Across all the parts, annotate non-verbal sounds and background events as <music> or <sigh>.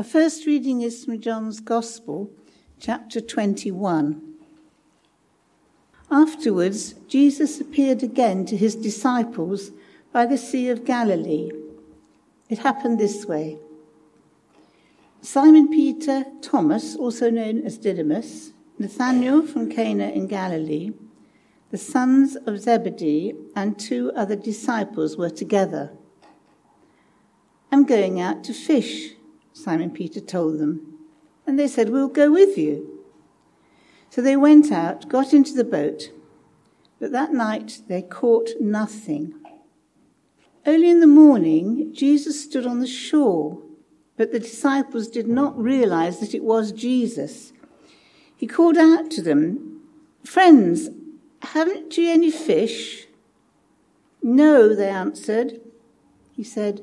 Our first reading is from John's Gospel, chapter 21. Afterwards, Jesus appeared again to his disciples by the Sea of Galilee. It happened this way Simon Peter, Thomas, also known as Didymus, Nathanael from Cana in Galilee, the sons of Zebedee, and two other disciples were together. I'm going out to fish, Simon Peter told them. And they said, We'll go with you. So they went out, got into the boat, but that night they caught nothing. Early in the morning, Jesus stood on the shore, but the disciples did not realize that it was Jesus. He called out to them, Friends, haven't you any fish? No, they answered. He said,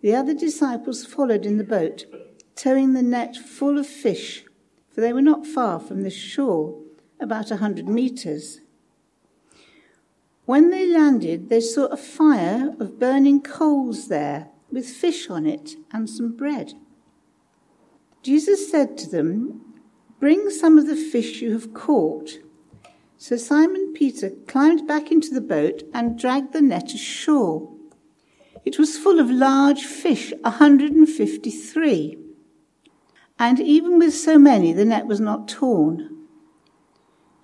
The other disciples followed in the boat, towing the net full of fish, for they were not far from the shore, about a hundred meters. When they landed, they saw a fire of burning coals there, with fish on it and some bread. Jesus said to them, Bring some of the fish you have caught. So Simon Peter climbed back into the boat and dragged the net ashore. It was full of large fish, 153. And even with so many, the net was not torn.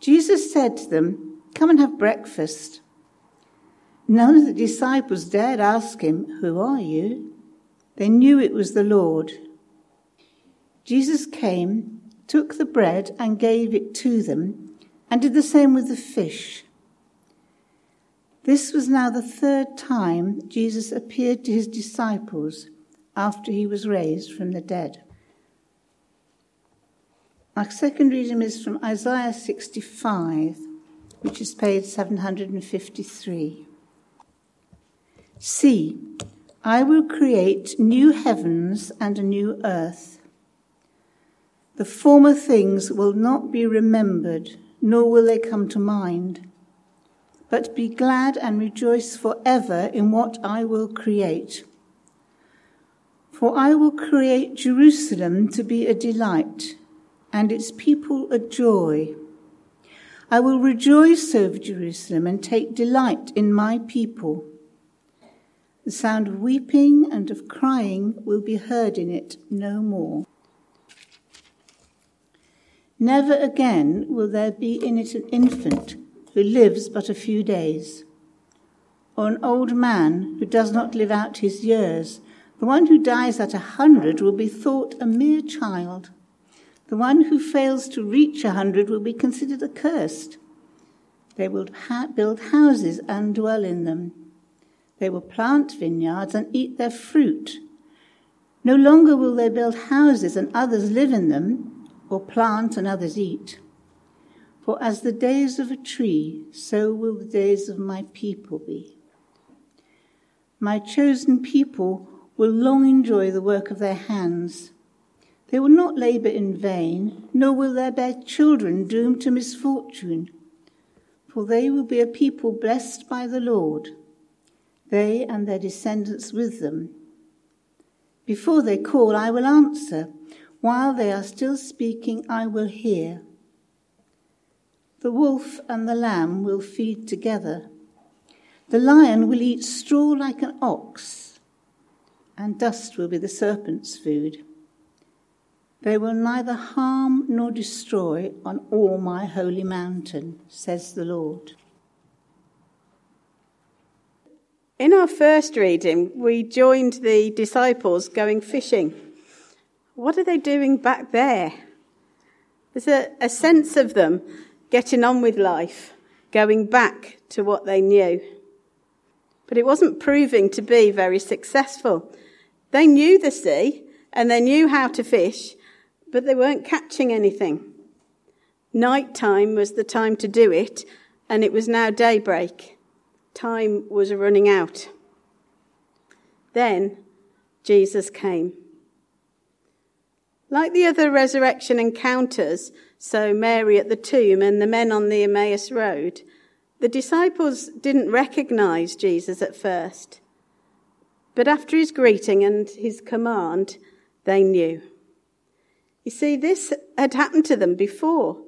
Jesus said to them, Come and have breakfast. None of the disciples dared ask him, Who are you? They knew it was the Lord. Jesus came took the bread and gave it to them, and did the same with the fish. This was now the third time Jesus appeared to his disciples after he was raised from the dead. Our second reading is from Isaiah 65, which is page 753. See, I will create new heavens and a new earth the former things will not be remembered, nor will they come to mind. But be glad and rejoice forever in what I will create. For I will create Jerusalem to be a delight, and its people a joy. I will rejoice over Jerusalem and take delight in my people. The sound of weeping and of crying will be heard in it no more. Never again will there be in it an infant who lives but a few days, or an old man who does not live out his years. The one who dies at a hundred will be thought a mere child. The one who fails to reach a hundred will be considered accursed. They will ha- build houses and dwell in them. They will plant vineyards and eat their fruit. No longer will they build houses and others live in them or plant and others eat. For as the days of a tree, so will the days of my people be. My chosen people will long enjoy the work of their hands. They will not labor in vain, nor will they bear children doomed to misfortune. For they will be a people blessed by the Lord, they and their descendants with them. Before they call, I will answer. While they are still speaking, I will hear. The wolf and the lamb will feed together. The lion will eat straw like an ox, and dust will be the serpent's food. They will neither harm nor destroy on all my holy mountain, says the Lord. In our first reading, we joined the disciples going fishing. What are they doing back there? There's a, a sense of them getting on with life, going back to what they knew. But it wasn't proving to be very successful. They knew the sea and they knew how to fish, but they weren't catching anything. Night time was the time to do it, and it was now daybreak. Time was running out. Then Jesus came. Like the other resurrection encounters, so Mary at the tomb and the men on the Emmaus Road, the disciples didn't recognize Jesus at first. But after his greeting and his command, they knew. You see, this had happened to them before,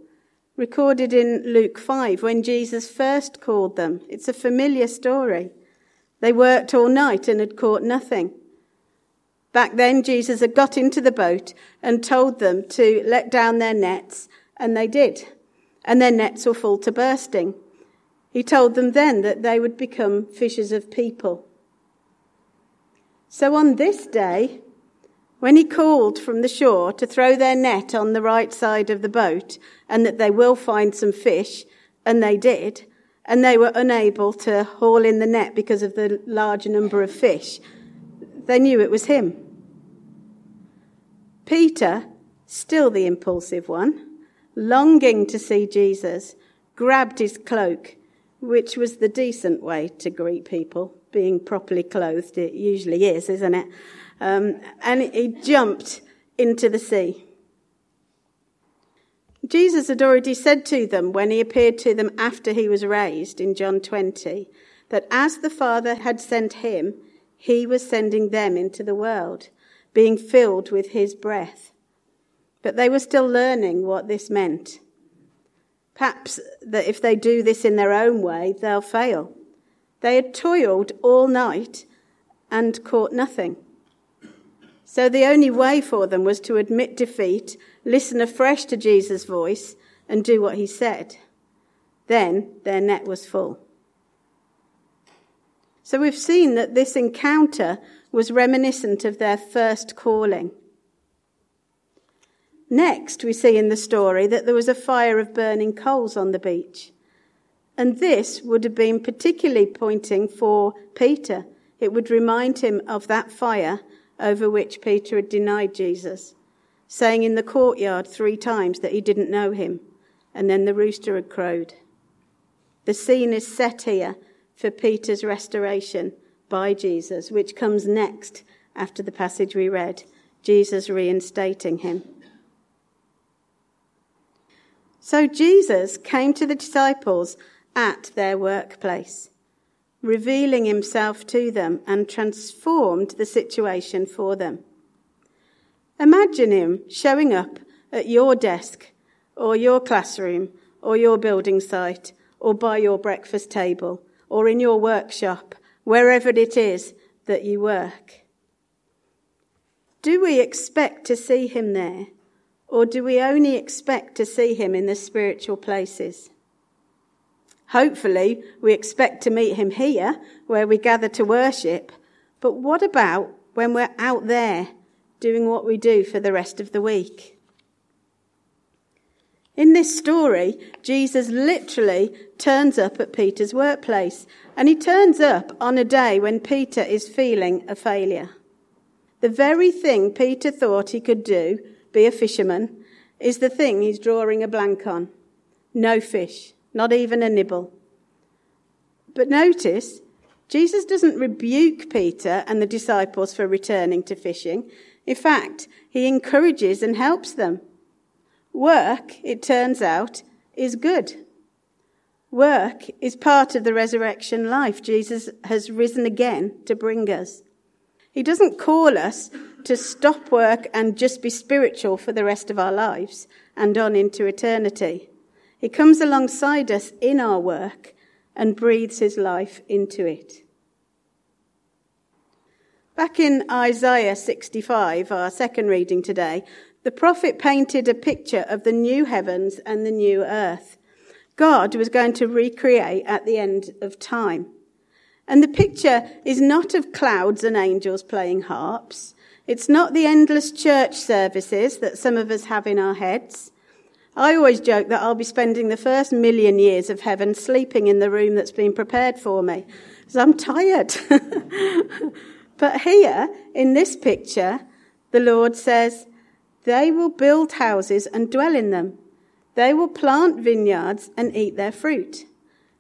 recorded in Luke 5 when Jesus first called them. It's a familiar story. They worked all night and had caught nothing. Back then, Jesus had got into the boat and told them to let down their nets, and they did. And their nets were full to bursting. He told them then that they would become fishers of people. So on this day, when he called from the shore to throw their net on the right side of the boat and that they will find some fish, and they did, and they were unable to haul in the net because of the large number of fish, they knew it was him. Peter, still the impulsive one, longing to see Jesus, grabbed his cloak, which was the decent way to greet people, being properly clothed. It usually is, isn't it? Um, and he jumped into the sea. Jesus had already said to them when he appeared to them after he was raised in John 20 that as the Father had sent him, he was sending them into the world being filled with his breath. But they were still learning what this meant. Perhaps that if they do this in their own way, they'll fail. They had toiled all night and caught nothing. So the only way for them was to admit defeat, listen afresh to Jesus' voice, and do what he said. Then their net was full. So we've seen that this encounter was reminiscent of their first calling. Next, we see in the story that there was a fire of burning coals on the beach. And this would have been particularly pointing for Peter. It would remind him of that fire over which Peter had denied Jesus, saying in the courtyard three times that he didn't know him, and then the rooster had crowed. The scene is set here for Peter's restoration by Jesus, which comes next after the passage we read, Jesus reinstating him. So Jesus came to the disciples at their workplace, revealing himself to them and transformed the situation for them. Imagine him showing up at your desk or your classroom or your building site or by your breakfast table or in your workshop wherever it is that you work. Do we expect to see him there, or do we only expect to see him in the spiritual places? Hopefully, we expect to meet him here, where we gather to worship, but what about when we're out there doing what we do for the rest of the week? In this story, Jesus literally turns up at Peter's workplace, and he turns up on a day when Peter is feeling a failure. The very thing Peter thought he could do, be a fisherman, is the thing he's drawing a blank on. No fish, not even a nibble. But notice, Jesus doesn't rebuke Peter and the disciples for returning to fishing. In fact, he encourages and helps them. Work, it turns out, is good. Work is part of the resurrection life Jesus has risen again to bring us. He doesn't call us to stop work and just be spiritual for the rest of our lives and on into eternity. He comes alongside us in our work and breathes his life into it. Back in Isaiah 65, our second reading today, the prophet painted a picture of the new heavens and the new earth. God was going to recreate at the end of time. And the picture is not of clouds and angels playing harps. It's not the endless church services that some of us have in our heads. I always joke that I'll be spending the first million years of heaven sleeping in the room that's been prepared for me, because I'm tired. <laughs> but here, in this picture, the Lord says, They will build houses and dwell in them. They will plant vineyards and eat their fruit.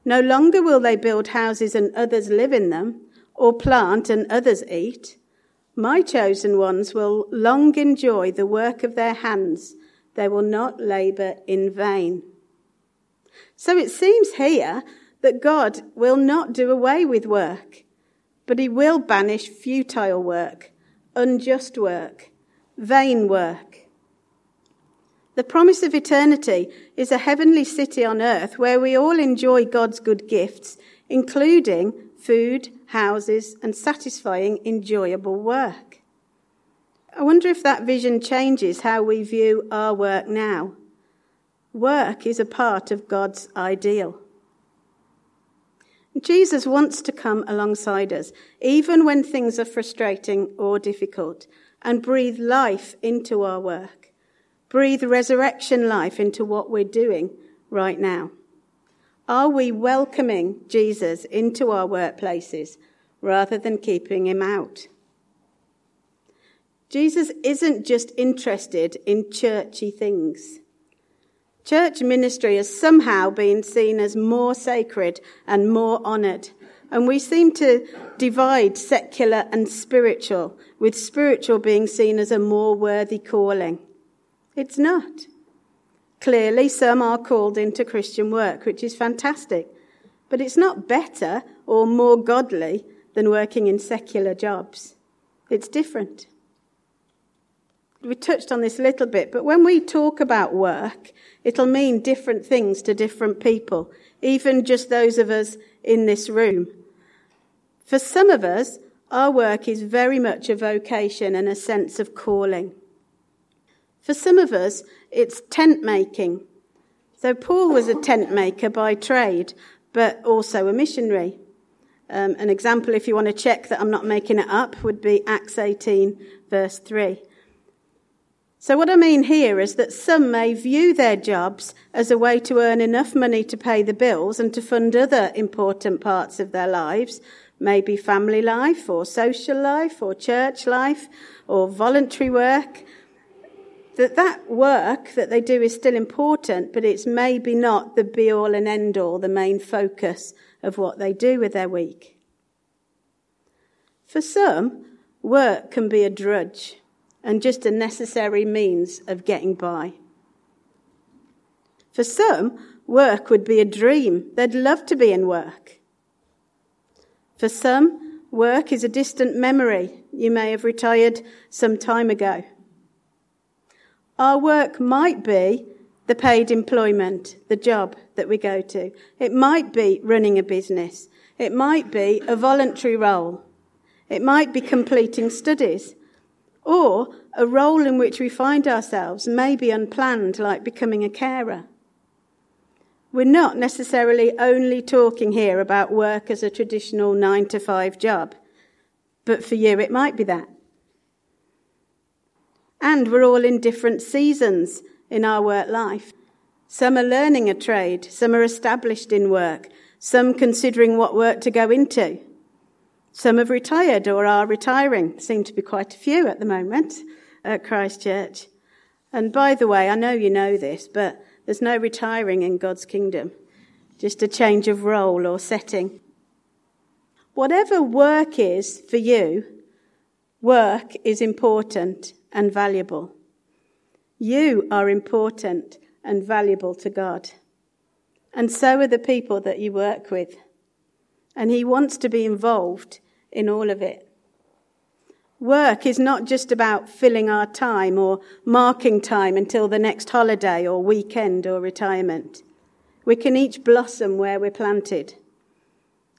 No longer will they build houses and others live in them, or plant and others eat. My chosen ones will long enjoy the work of their hands. They will not labor in vain. So it seems here that God will not do away with work, but he will banish futile work, unjust work, vain work. The promise of eternity is a heavenly city on earth where we all enjoy God's good gifts, including food, houses, and satisfying, enjoyable work. I wonder if that vision changes how we view our work now. Work is a part of God's ideal. Jesus wants to come alongside us, even when things are frustrating or difficult, and breathe life into our work. Breathe resurrection life into what we're doing right now. Are we welcoming Jesus into our workplaces rather than keeping him out? Jesus isn't just interested in churchy things. Church ministry has somehow been seen as more sacred and more honoured. And we seem to divide secular and spiritual, with spiritual being seen as a more worthy calling. It's not. Clearly, some are called into Christian work, which is fantastic. But it's not better or more godly than working in secular jobs. It's different. We touched on this a little bit, but when we talk about work, it'll mean different things to different people, even just those of us in this room. For some of us, our work is very much a vocation and a sense of calling. For some of us, it's tent making. So Paul was a tent maker by trade, but also a missionary. Um, an example, if you want to check that I'm not making it up, would be Acts 18, verse 3. So, what I mean here is that some may view their jobs as a way to earn enough money to pay the bills and to fund other important parts of their lives, maybe family life or social life or church life or voluntary work that that work that they do is still important, but it's maybe not the be all and end all, the main focus of what they do with their week. For some, work can be a drudge and just a necessary means of getting by. For some, work would be a dream. They'd love to be in work. For some, work is a distant memory. You may have retired some time ago. Our work might be the paid employment, the job that we go to. It might be running a business. It might be a voluntary role. It might be completing studies. Or a role in which we find ourselves may be unplanned, like becoming a carer. We're not necessarily only talking here about work as a traditional nine to five job, but for you it might be that. And we're all in different seasons in our work life. Some are learning a trade, some are established in work, some considering what work to go into. Some have retired or are retiring. Seem to be quite a few at the moment at Christchurch. And by the way, I know you know this, but there's no retiring in God's kingdom, just a change of role or setting. Whatever work is for you, work is important and valuable. You are important and valuable to God. And so are the people that you work with. And He wants to be involved in all of it. Work is not just about filling our time or marking time until the next holiday or weekend or retirement. We can each blossom where we're planted.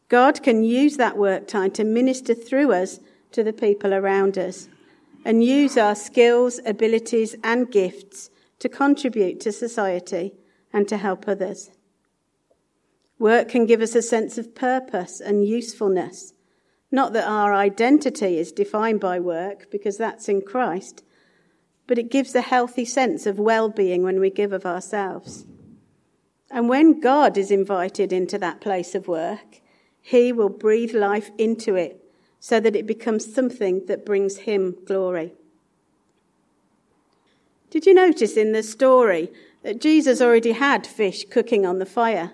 God can use that work time to minister through us to the people around us and use our skills, abilities, and gifts to contribute to society and to help others. Work can give us a sense of purpose and usefulness. Not that our identity is defined by work, because that's in Christ, but it gives a healthy sense of well being when we give of ourselves. And when God is invited into that place of work, He will breathe life into it so that it becomes something that brings him glory. Did you notice in the story that Jesus already had fish cooking on the fire?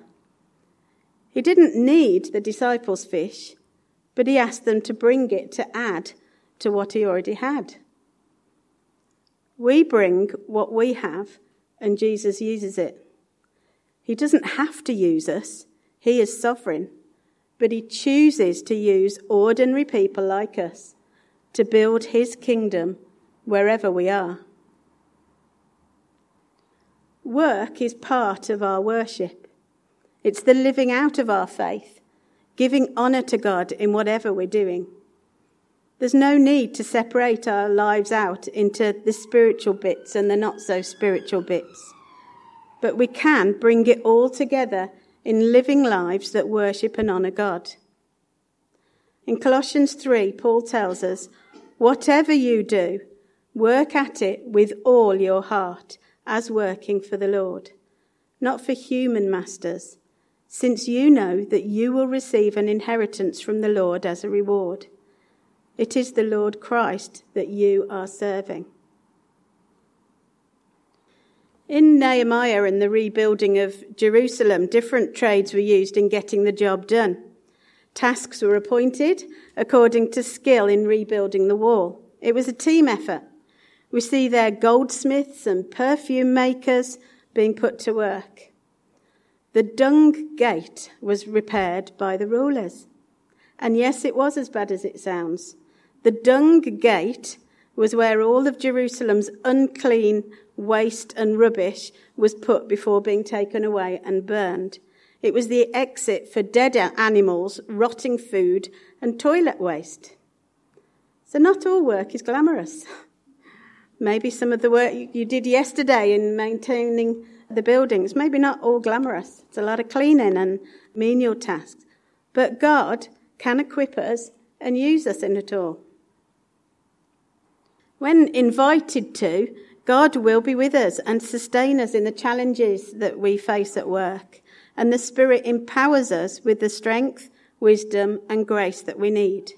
He didn't need the disciples' fish, but he asked them to bring it to add to what he already had. We bring what we have, and Jesus uses it. He doesn't have to use us, he is sovereign, but he chooses to use ordinary people like us to build his kingdom wherever we are. Work is part of our worship. It's the living out of our faith, giving honour to God in whatever we're doing. There's no need to separate our lives out into the spiritual bits and the not so spiritual bits. But we can bring it all together in living lives that worship and honour God. In Colossians 3, Paul tells us, Whatever you do, work at it with all your heart as working for the Lord, not for human masters, since you know that you will receive an inheritance from the Lord as a reward. It is the Lord Christ that you are serving. In Nehemiah and the rebuilding of Jerusalem, different trades were used in getting the job done. Tasks were appointed according to skill in rebuilding the wall. It was a team effort. We see there goldsmiths and perfume makers being put to work. The dung gate was repaired by the rulers. And yes, it was as bad as it sounds. The dung gate was where all of Jerusalem's unclean waste and rubbish was put before being taken away and burned. It was the exit for dead animals, rotting food, and toilet waste. So not all work is glamorous. Maybe some of the work you did yesterday in maintaining the buildings, maybe not all glamorous. It's a lot of cleaning and menial tasks. But God can equip us and use us in it all. When invited to, God will be with us and sustain us in the challenges that we face at work. And the Spirit empowers us with the strength, wisdom, and grace that we need.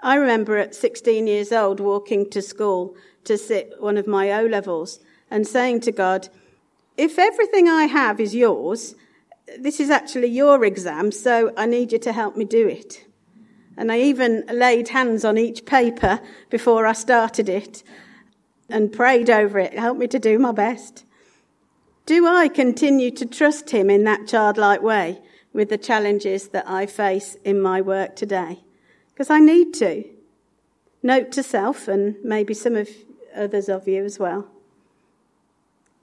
I remember at 16 years old walking to school to sit one of my O levels and saying to God, if everything I have is yours, this is actually your exam, so I need you to help me do it. And I even laid hands on each paper before I started it and prayed over it. Help me to do my best. Do I continue to trust him in that childlike way with the challenges that I face in my work today? Because I need to. Note to self, and maybe some of others of you as well.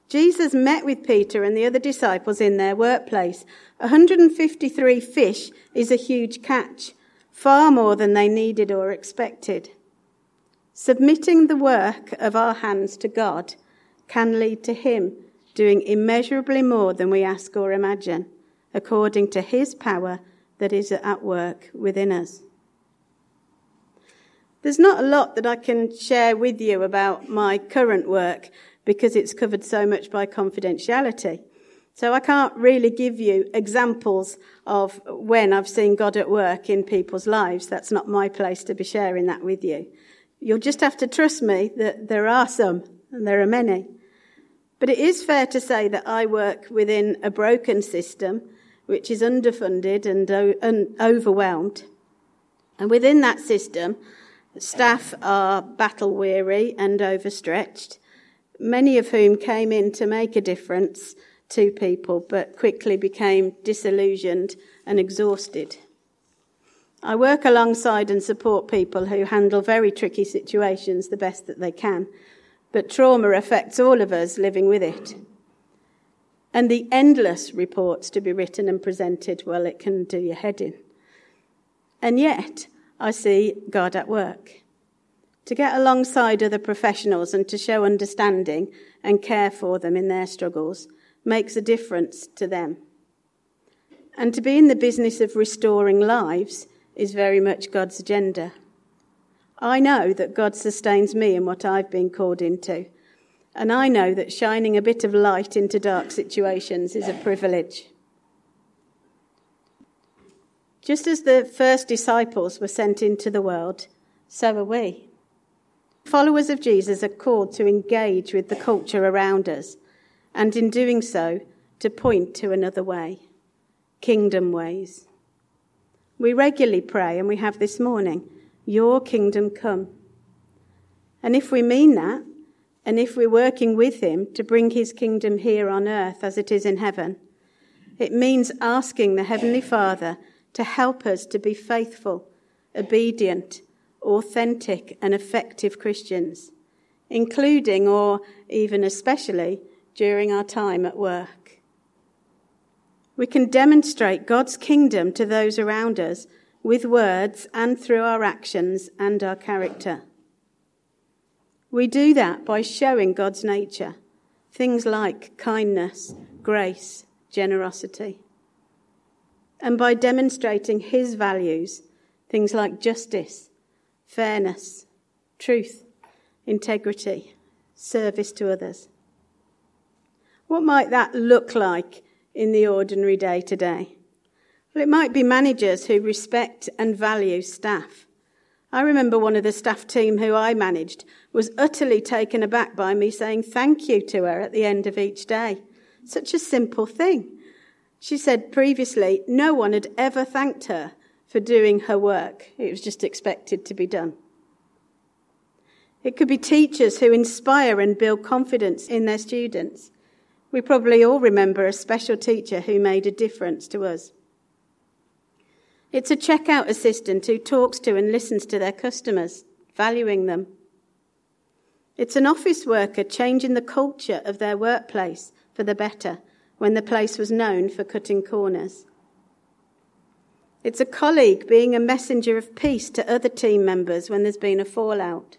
Jesus met with Peter and the other disciples in their workplace. 153 fish is a huge catch, far more than they needed or expected. Submitting the work of our hands to God can lead to Him doing immeasurably more than we ask or imagine, according to His power that is at work within us. There's not a lot that I can share with you about my current work because it's covered so much by confidentiality. So I can't really give you examples of when I've seen God at work in people's lives. That's not my place to be sharing that with you. You'll just have to trust me that there are some, and there are many. But it is fair to say that I work within a broken system, which is underfunded and, overwhelmed. And within that system, Staff are battle weary and overstretched, many of whom came in to make a difference to people but quickly became disillusioned and exhausted. I work alongside and support people who handle very tricky situations the best that they can, but trauma affects all of us living with it. And the endless reports to be written and presented, well, it can do your head in. And yet, I see God at work. To get alongside other professionals and to show understanding and care for them in their struggles makes a difference to them. And to be in the business of restoring lives is very much God's agenda. I know that God sustains me in what I've been called into. And I know that shining a bit of light into dark situations is a privilege. Just as the first disciples were sent into the world, so are we. Followers of Jesus are called to engage with the culture around us, and in doing so, to point to another way kingdom ways. We regularly pray, and we have this morning, Your kingdom come. And if we mean that, and if we're working with Him to bring His kingdom here on earth as it is in heaven, it means asking the Heavenly Father to help us to be faithful, obedient, authentic, and effective Christians, including or even especially during our time at work. We can demonstrate God's kingdom to those around us with words and through our actions and our character. We do that by showing God's nature, things like kindness, grace, generosity. And by demonstrating his values, things like justice, fairness, truth, integrity, service to others. What might that look like in the ordinary day to day? Well, it might be managers who respect and value staff. I remember one of the staff team who I managed was utterly taken aback by me saying thank you to her at the end of each day. Such a simple thing. She said previously no one had ever thanked her for doing her work. It was just expected to be done. It could be teachers who inspire and build confidence in their students. We probably all remember a special teacher who made a difference to us. It's a checkout assistant who talks to and listens to their customers, valuing them. It's an office worker changing the culture of their workplace for the better when the place was known for cutting corners. It's a colleague being a messenger of peace to other team members when there's been a fallout.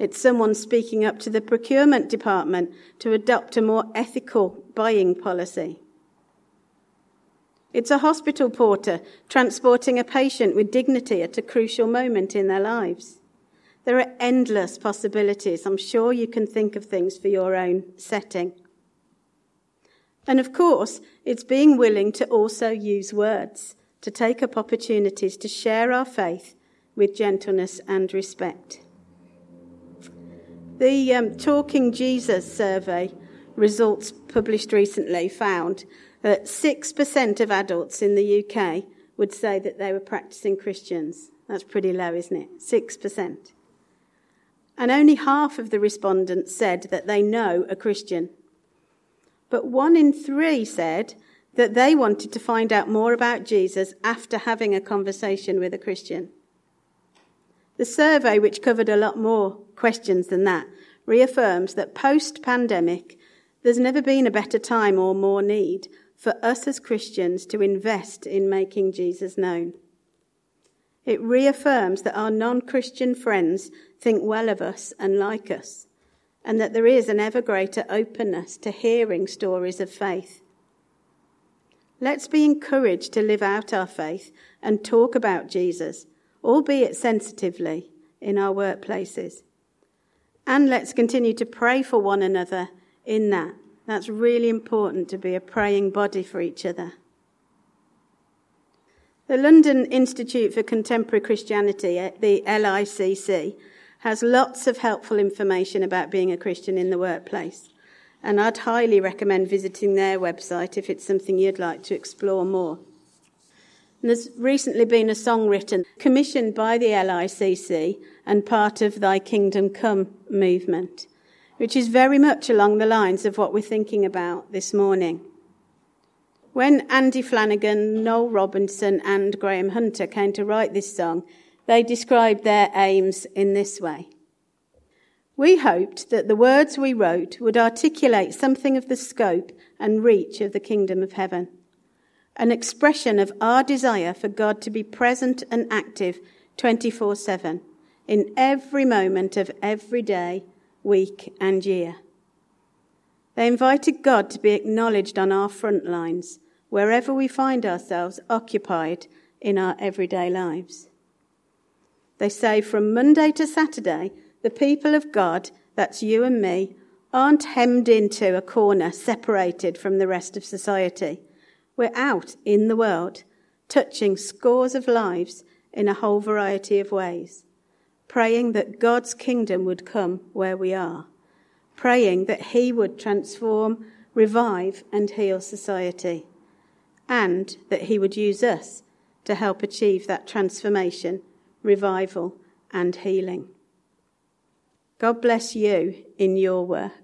It's someone speaking up to the procurement department to adopt a more ethical buying policy. It's a hospital porter transporting a patient with dignity at a crucial moment in their lives. There are endless possibilities. I'm sure you can think of things for your own setting. And of course, it's being willing to also use words, to take up opportunities to share our faith with gentleness and respect. The um, Talking Jesus survey results published recently found that 6% of adults in the UK would say that they were practicing Christians. That's pretty low, isn't it? 6%. And only half of the respondents said that they know a Christian. But one in three said that they wanted to find out more about Jesus after having a conversation with a Christian. The survey, which covered a lot more questions than that, reaffirms that post pandemic, there's never been a better time or more need for us as Christians to invest in making Jesus known. It reaffirms that our non Christian friends think well of us and like us and that there is an ever greater openness to hearing stories of faith. Let's be encouraged to live out our faith and talk about Jesus, albeit sensitively, in our workplaces. And let's continue to pray for one another in that. That's really important to be a praying body for each other. The London Institute for Contemporary Christianity, eh, the LICC, has lots of helpful information about being a Christian in the workplace. And I'd highly recommend visiting their website if it's something you'd like to explore more. And there's recently been a song written, commissioned by the LICC and part of Thy Kingdom Come movement, which is very much along the lines of what we're thinking about this morning. When Andy Flanagan, Noel Robinson, and Graham Hunter came to write this song, they described their aims in this way. We hoped that the words we wrote would articulate something of the scope and reach of the kingdom of heaven, an expression of our desire for God to be present and active 24 7 in every moment of every day, week, and year. They invited God to be acknowledged on our front lines, wherever we find ourselves occupied in our everyday lives. They say from Monday to Saturday, the people of God, that's you and me, aren't hemmed into a corner separated from the rest of society. We're out in the world, touching scores of lives in a whole variety of ways. praying that God's kingdom would come where we are, praying that He would transform, revive, and heal society, and that He would use us to help achieve that transformation, revival, and healing. God bless you in your work.